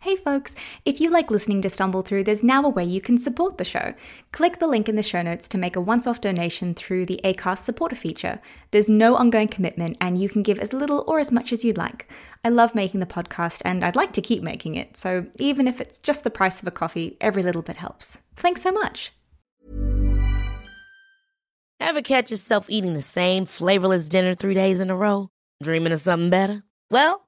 Hey folks, if you like listening to Stumble Through, there's now a way you can support the show. Click the link in the show notes to make a once off donation through the ACAST supporter feature. There's no ongoing commitment and you can give as little or as much as you'd like. I love making the podcast and I'd like to keep making it, so even if it's just the price of a coffee, every little bit helps. Thanks so much. Ever catch yourself eating the same flavorless dinner three days in a row? Dreaming of something better? Well,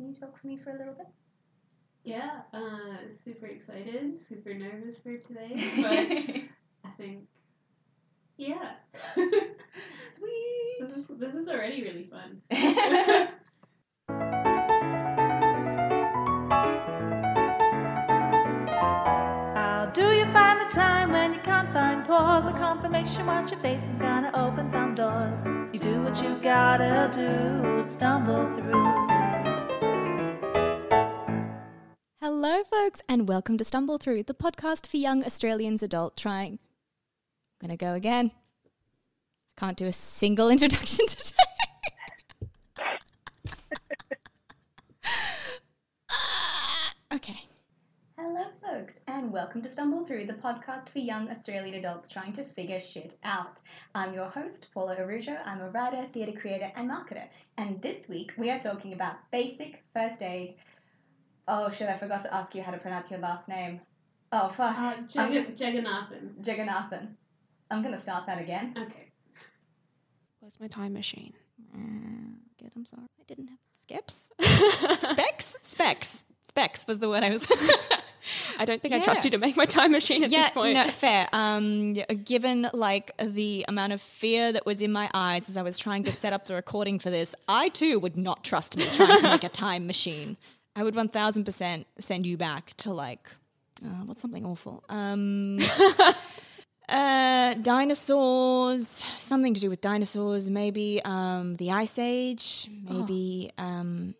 Can you talk to me for a little bit? Yeah, uh, super excited, super nervous for today, but I think, yeah. Sweet. this, is, this is already really fun. How do you find the time when you can't find pause? A confirmation what your face is gonna open some doors. You do what you gotta do to stumble through. Hello, folks, and welcome to Stumble Through, the podcast for young Australians adult trying. I'm going to go again. I can't do a single introduction today. Okay. Hello, folks, and welcome to Stumble Through, the podcast for young Australian adults trying to figure shit out. I'm your host, Paula Arujo. I'm a writer, theatre creator, and marketer. And this week we are talking about basic first aid. Oh shit, I forgot to ask you how to pronounce your last name. Oh fuck. Uh, I'm Jag- Jagannathan. Jagannathan. I'm gonna start that again. Okay. Where's my time machine? Good, I'm sorry. I didn't have skips. Specs? Specs. Specs was the word I was. I don't think I trust you to make my time machine at yeah, this point. no, fair. Um, given like the amount of fear that was in my eyes as I was trying to set up the recording for this, I too would not trust me trying to make a time machine. I would one thousand percent send you back to like, uh, what's something awful? Um, uh, dinosaurs, something to do with dinosaurs, maybe um, the Ice Age, maybe. Um,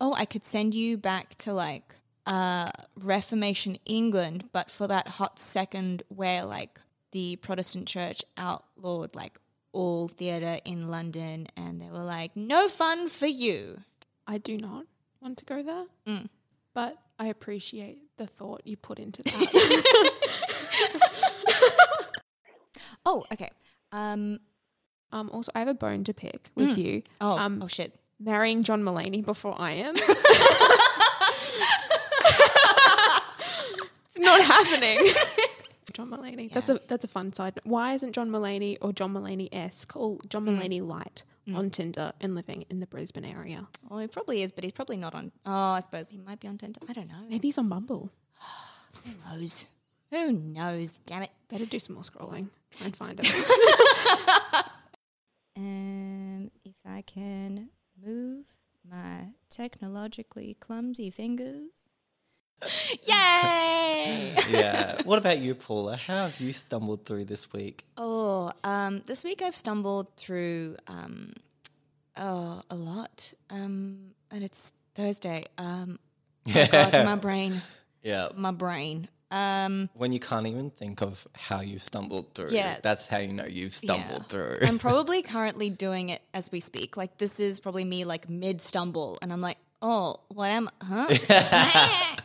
oh, I could send you back to like uh, Reformation England, but for that hot second where like the Protestant church outlawed like all theatre in London and they were like, no fun for you. I do not want to go there, Mm. but I appreciate the thought you put into that. Oh, okay. Um, um, also, I have a bone to pick with you. oh, Um, oh shit. Marrying John Mulaney before I am. it's not happening. John Mulaney. That's a that's a fun side. Why isn't John Mulaney or John Mulaney esque or John Mm. Mulaney light on Tinder and living in the Brisbane area? Oh, he probably is, but he's probably not on. Oh, I suppose he might be on Tinder. I don't know. Maybe he's on Bumble. Who knows? Who knows? Damn it. Better do some more scrolling. Try and find him. Um, if I can move my technologically clumsy fingers. Yay! yeah. What about you, Paula? How have you stumbled through this week? oh, um, this week I've stumbled through um, oh, a lot. Um, and it's Thursday. Um, oh God, my brain, Yeah. my brain. Um, When you can't even think of how you've stumbled through, Yeah. that's how you know you've stumbled Yeah. through. I'm probably currently doing it as we speak. Like this is probably me like mid stumble, and I'm like, oh, what am huh?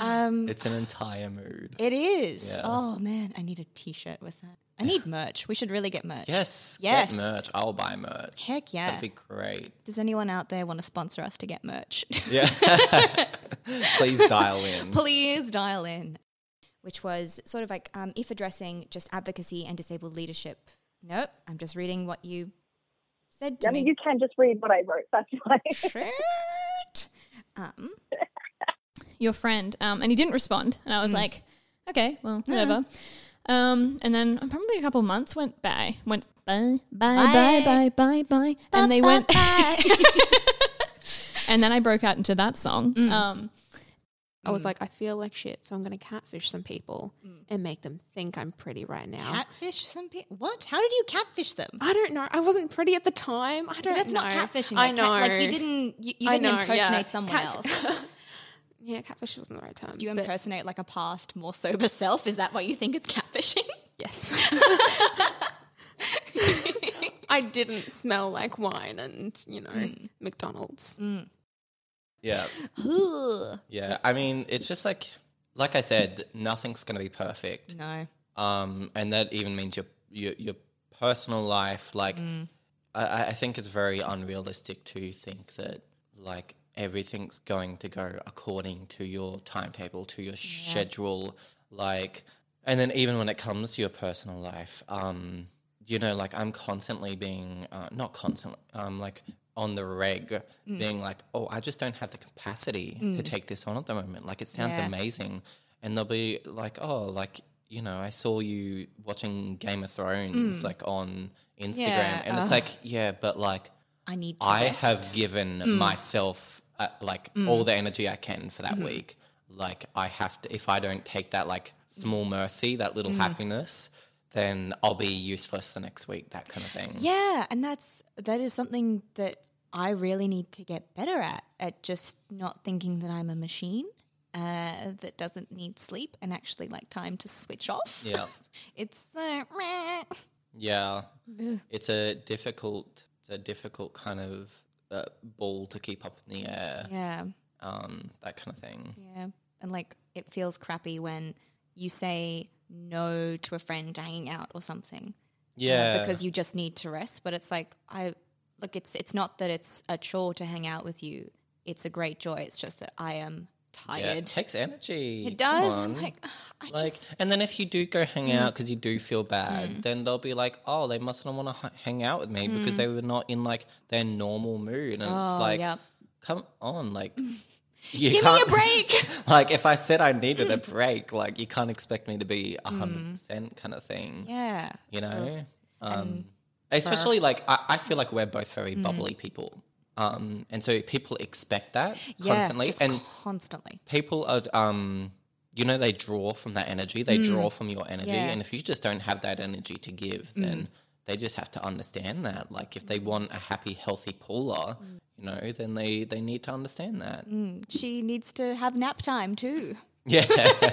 um, it's an entire mood. it is. Yeah. Oh man, I need a T-shirt with that. I need merch. We should really get merch. Yes. Yes. Get merch. I'll buy merch. Heck yeah. That'd be great. Does anyone out there want to sponsor us to get merch? Yeah. Please dial in. Please dial in. Which was sort of like um, if addressing just advocacy and disabled leadership. Nope, I'm just reading what you said to I me. mean, you can just read what I wrote. That's fine. Shit. Um, your friend, um, and he didn't respond. And I was like, okay, well, whatever. Um, and then probably a couple of months went by, went bye, bye, bye, bye, bye, bye, and they went, and then I broke out into that song. Um, I was like, I feel like shit, so I'm going to catfish some people and make them think I'm pretty right now. Catfish some people. What? How did you catfish them? I don't know. I wasn't pretty at the time. I don't That's know. not catfishing. I like, know. cat- like you didn't. You, you didn't know, yeah. impersonate someone Cat- else. Yeah, catfish wasn't the right term. Do you impersonate like a past, more sober self? Is that why you think it's catfishing? Yes. I didn't smell like wine and, you know, Mm. McDonald's. Yeah. Yeah. I mean, it's just like, like I said, nothing's going to be perfect. no. Um, and that even means your your, your personal life. Like, I, I think it's very unrealistic to think that like everything's going to go according to your timetable, to your schedule. Like, and then even when it comes to your personal life, um, you know, like I'm constantly being uh, not constantly, um, like on the reg, being like, oh, I just don't have the capacity to take this on at the moment. Like, it sounds Yeah. amazing, and they'll be like, oh, like you know, I saw you watching Game of Thrones like on Instagram, Yeah, and it's like, yeah, but like I need. To I rest. have given myself uh, like all the energy I can for that week. Like I have to, if I don't take that like small mercy, that little happiness, then I'll be useless the next week. That kind of thing. Yeah, and that's that is something that I really need to get better at. At just not thinking that I'm a machine uh, that doesn't need sleep and actually like time to switch off. Yeah. it's uh. Yeah, it's a difficult, it's a difficult kind of uh, ball to keep up in the air. yeah, Um, that kind of thing. yeah, and like it feels crappy when you say no to a friend hanging out or something. uh, Yeah, because you just need to rest. But it's like I look. It's it's not that it's a chore to hang out with you. It's a great joy. It's just that I am yeah, it takes energy. It does. I'm like, I like, just and then if you do go hang out mm. because you do feel bad, mm. then they'll be like, "Oh, they must not want to h- hang out with me because they mm. were not in like their normal mood." And it's Oh, like, yep. come on, like, you give me a break. like, if I said I needed a break, like, you can't expect me to be a hundred percent kind of thing. yeah, You know, um, especially like I, I feel like we're both very mm-hmm. bubbly people. Um, and so people expect that yeah, constantly, just and constantly. people are um you know they draw from that energy. They draw from your energy. Yeah. and if you just don't have that energy to give then they just have to understand that. Like if they want a happy healthy paula you know then they they need to understand that. She needs to have nap time too. yeah.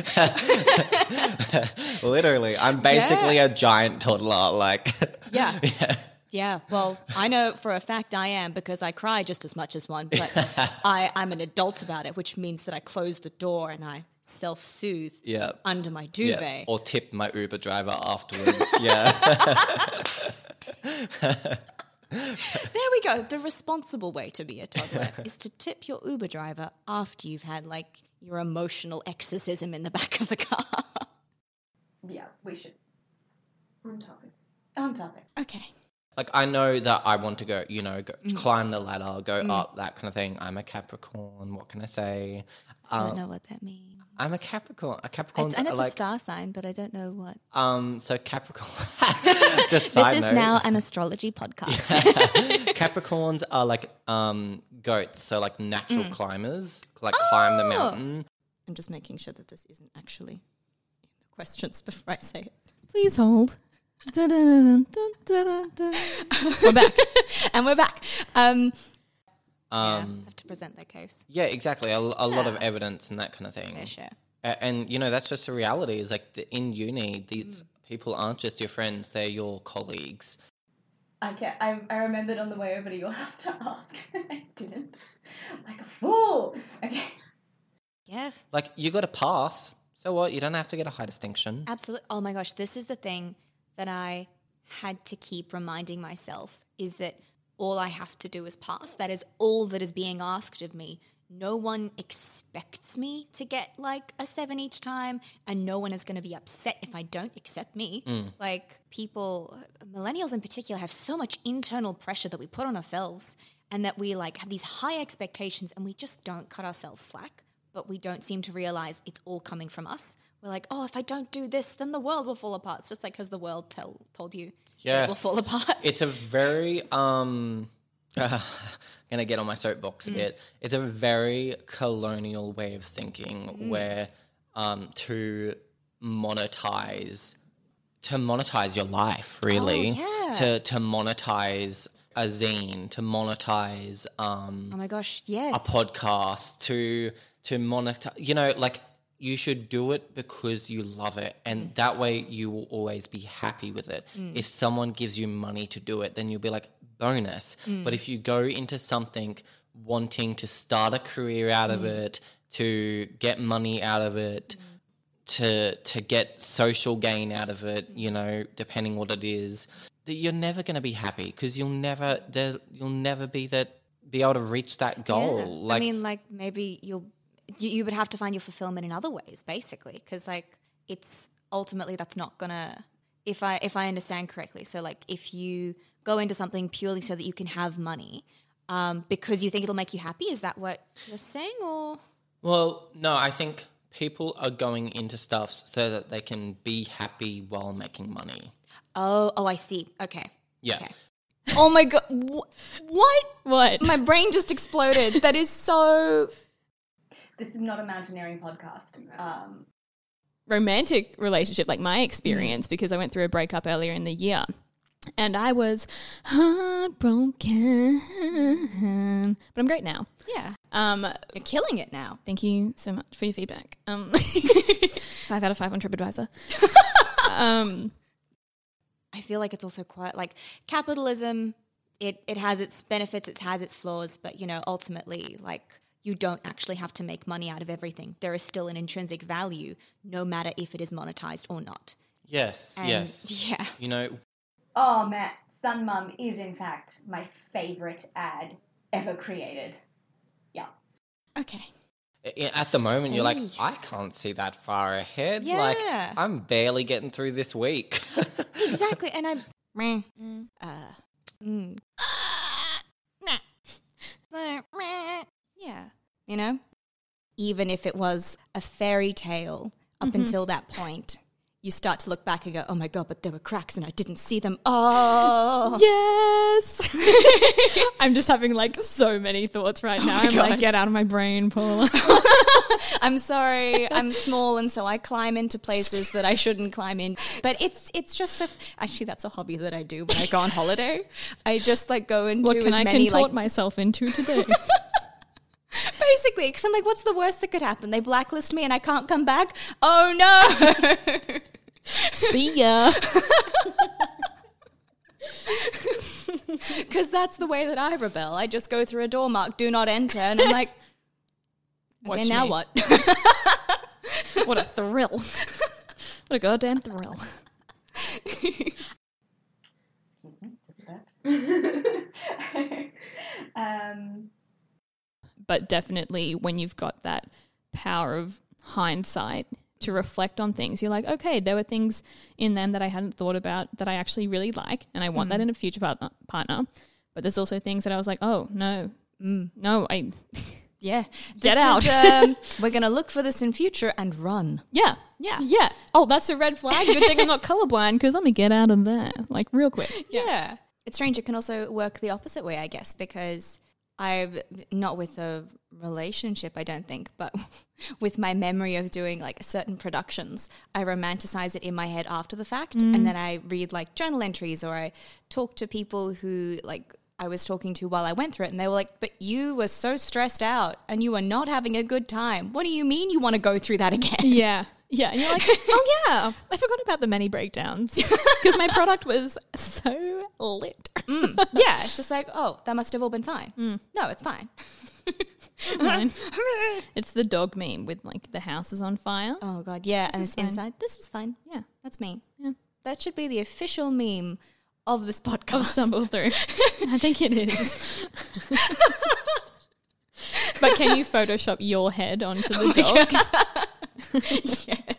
Literally i'm basically a giant toddler like Yeah. Yeah, well, I know for a fact I am because I cry just as much as one, but I, I'm an adult about it, which means that I close the door and I self soothe yeah under my yeah duvet. or tip my uber driver afterwards yeah There we go. The responsible way to be a toddler is to tip your Uber driver after you've had like your emotional exorcism in the back of the car. Yeah, we should. On topic. On topic. Okay. Like I know that I want to go, you know, go, Mm. climb the ladder, go up, that kind of thing. I'm a Capricorn. What can I say? I Um, don't know what that means. I'm a Capricorn. A Capricorn. It's, and it's like a star sign, but I don't know what. um. So Capricorn. just side this is note, now an astrology podcast. Capricorns are like um goats. So like natural climbers, like climb the Mm. Oh. mountain. I'm just making sure that this isn't actually questions before I say it. Please hold. We're back. and we're back. Um, yeah, Um. have to present their case. Yeah, exactly. A, a lot of evidence and that kind of thing. Fair share. A- And you know that's just the reality. Is like the, in uni, these Mm. people aren't just your friends; they're your colleagues. I can I, I remembered on the way over to your house to ask, I didn't. Like a fool. Okay. Yeah, Like you got to pass. So what? You don't have to get a high distinction. absolutely. Oh my gosh, this is the thing that I had to keep reminding myself is that all I have to do is pass. That is all that is being asked of me. No one expects me to get like a seven each time, and no one is going to be upset if I don't accept me. Mm. Like people, millennials in particular, have so much internal pressure that we put on ourselves, and that we like have these high expectations, and we just don't cut ourselves slack. But we don't seem to realize it's all coming from us. We're like, oh, if I don't do this, then the world will fall apart. It's just like because the world tell, told you it will fall apart. It's a very um I'm gonna get on my soapbox a bit. It's a very colonial way of thinking where um, to monetize to monetize your life really yeah. to to monetize a zine to monetize um, Oh my gosh, yes, a podcast to to monetize you know like you should do it because you love it and mm. that way you will always be happy with it. Mm. If someone gives you money to do it then you'll be like bonus. Mm. But if you go into something wanting to start a career out of it to get money out of it to to get social gain out of it you know depending what it is that you're never going to be happy because you'll never there you'll never be that be able to reach that goal. Yeah. like I mean, like maybe you'll you, you would have to find your fulfillment in other ways, basically, because like it's ultimately that's not gonna. If I if I understand correctly, so like if you go into something purely so that you can have money, um, because you think it'll make you happy, is that what you're saying, or Well, no, I think people are going into stuff so that they can be happy while making money. oh oh I see. Okay. Yeah. Okay. Oh my god! Wh- what? What? My brain just exploded. That is so. This is not a mountaineering podcast. Um, romantic relationship, like my experience, because I went through a breakup earlier in the year. And I was heartbroken. But I'm great now. Yeah, Um, you're killing it now. thank you so much for your feedback. Um, five out of five on TripAdvisor. um, I feel like it's also quite like capitalism. It it has its benefits, it has its flaws, but you know, ultimately, like you don't actually have to make money out of everything. There is still an intrinsic value, no matter if it is monetized or not. Yes, And yes. yeah, You know, oh, Matt, Sun Mum is in fact my favorite ad ever created. Yeah. okay, at the moment you're like, I can't see that far ahead. Like, Yeah. I'm barely getting through this week. exactly. And I'm, meh, uh, mm. So, meh, yeah, you know, even if it was a fairy tale up mm-hmm. until that point. You start to look back and go, "Oh my god!" But there were cracks, and I didn't see them. Oh, yes. I'm just having like so many thoughts right oh now. my I'm like, get out of my brain, Paul. I'm sorry. I'm small, and so I climb into places that I shouldn't climb in. But it's it's just so. Actually, that's a hobby that I do when I go on holiday. I just like go into what as can I many contort like myself into today? basically because I'm like, what's the worst that could happen? They blacklist me and I can't come back. Oh no! See ya. Because that's the way that I rebel. I just go through a door mark, do not enter, and I'm like, Watch okay, now me. what? What a thrill. What a goddamn thrill. Excuse me, just that. um, But definitely when you've got that power of hindsight to reflect on things, you're like, okay, there were things in them that I hadn't thought about that I actually really like, and I want that in a future partner. partner. But there's also things that I was like, oh no, no, I, yeah, Get This out. is, um, we're gonna look for this in future and run. yeah, Yeah. yeah. Oh, that's a red flag. Good thing I'm not colorblind because let me get out of there like real quick. Yeah. It's strange. It can also work the opposite way, I guess, because I've not with a relationship, I don't think, but with my memory of doing like certain productions, I romanticize it in my head after the fact. And mm. then I read like journal entries or I talk to people who like I was talking to while I went through it. And they were like, but you were so stressed out and you were not having a good time. What do you mean you want to go through that again? Yeah. Yeah. And you're like, oh, yeah, I forgot about the many breakdowns because my product was so lit. Mm, yeah. It's just like, oh, that must have all been fine. Mm. No, it's fine. Fine. it's the dog meme with like the house is on fire. Oh god, yeah, and is it's fine. inside. This is fine. Yeah. That's me. Yeah. That should be the official meme of this podcast. Of stumble through. I think it is. but can you Photoshop your head onto the oh dog? yes.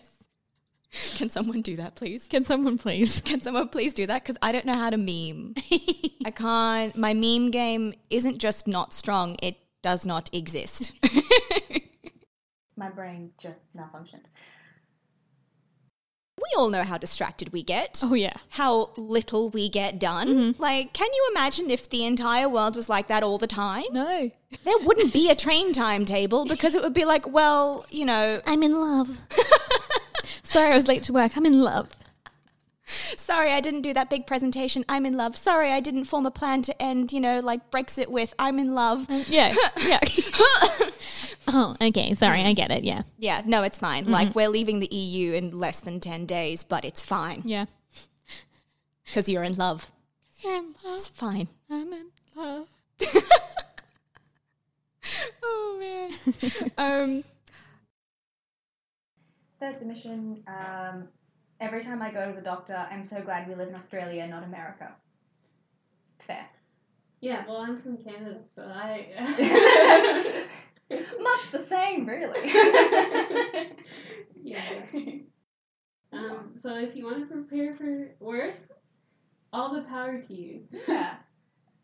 Can someone do that, please? Can someone please? Can someone please do that? Because I don't know how to meme. I can't. My meme game isn't just not strong; it does not exist. my brain just malfunctioned. We all know how distracted we get. Oh yeah. How little we get done. Mm-hmm. Like, can you imagine if the entire world was like that all the time? No. There wouldn't be a train timetable because it would be like, well, you know, I'm in love. Sorry, I was late to work. I'm in love. sorry, I didn't do that big presentation. I'm in love. Sorry, I didn't form a plan to end, you know, like Brexit with I'm in love. Yeah. Yeah. oh, okay. Sorry, I get it. Yeah. Yeah, no, it's fine. Like, we're leaving the EU in less than 10 days, but it's fine Yeah. because you're in love. You're in love. It's fine. I'm in love. Oh, man. um, Third submission. Um, every time I go to the doctor, I'm so glad we live in Australia, not America. Fair. Yeah, well, I'm from Canada, so I. Much the same, really. yeah. Um, so if you want to prepare for worse, all the power to you. yeah.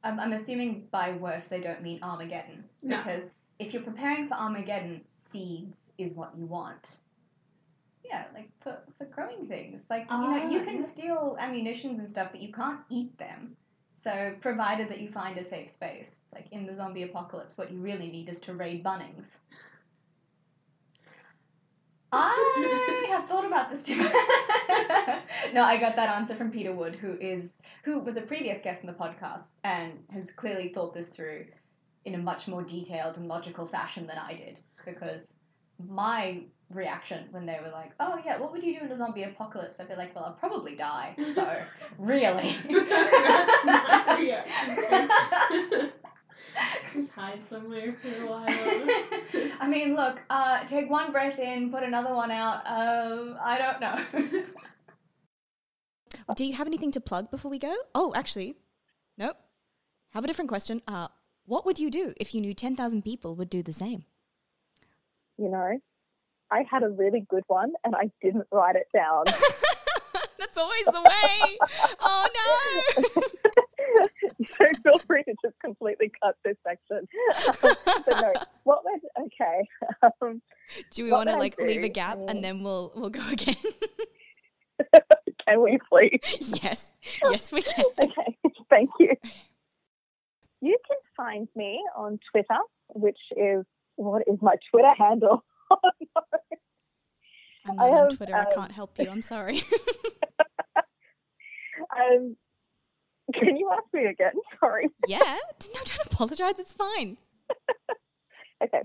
I'm, I'm assuming by worse they don't mean Armageddon. No. Because if you're preparing for Armageddon, seeds is what you want. Yeah, like for, for growing things. Like, you know, you Ah, can yeah. steal ammunitions and stuff, but you can't eat them. So, provided that you find a safe space, like in the zombie apocalypse, what you really need is to raid Bunnings. I have thought about this too. no, I got that answer from Peter Wood, who is who was a previous guest on the podcast and has clearly thought this through in a much more detailed and logical fashion than I did. Because my reaction when they were like, "Oh yeah, what would you do in a zombie apocalypse?" I'd be like, "Well, I'll probably die." So really. Just hide somewhere for a while. I mean, look, uh, take one breath in, put another one out. Um, I don't know. do you have anything to plug before we go? Oh, actually, nope. Have a different question. Uh, what would you do if you knew 10,000 people would do the same? You know, I had a really good one and I didn't write it down. That's always the way. oh no. so feel free to just completely cut this section. but no, what was okay? Um, Do we want to like leave a gap and then we'll we'll go again? can we please? yes. Yes, we can. okay, thank you. You can find me on Twitter, which is what is my Twitter handle? I'm I not on have, Twitter. I um, can't help you. I'm sorry. um, can you ask me again? Sorry. yeah. No, don't apologize. It's fine. Okay.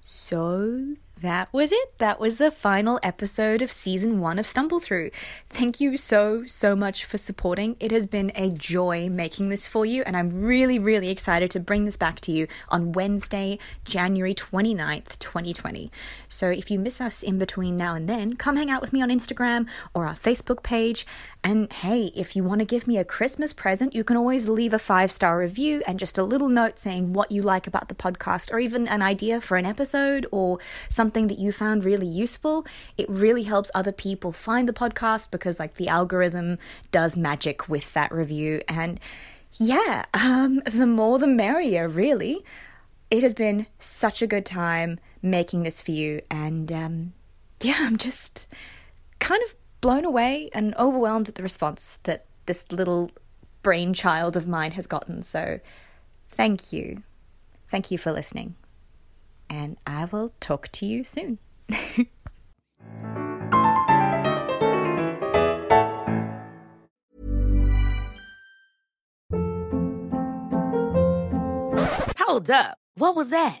So that was it. That was the final episode of season one of Stumble Through. Thank you so, so much for supporting. It has been a joy making this for you, and I'm really, really excited to bring this back to you on Wednesday, January 29th, 2020. So if you miss us in between now and then, come hang out with me on Instagram or our Facebook page. And hey, if you want to give me a Christmas present, you can always leave a five star review and just a little note saying what you like about the podcast or even an idea for an episode or something that you found really useful. It really helps other people find the podcast because, like, the algorithm does magic with that review. And yeah, um, the more the merrier, really. It has been such a good time making this for you. And um, yeah, I'm just kind of blown away and overwhelmed at the response that this little brainchild of mine has gotten. So thank you. Thank you for listening. And I will talk to you soon. Hold up. What was that?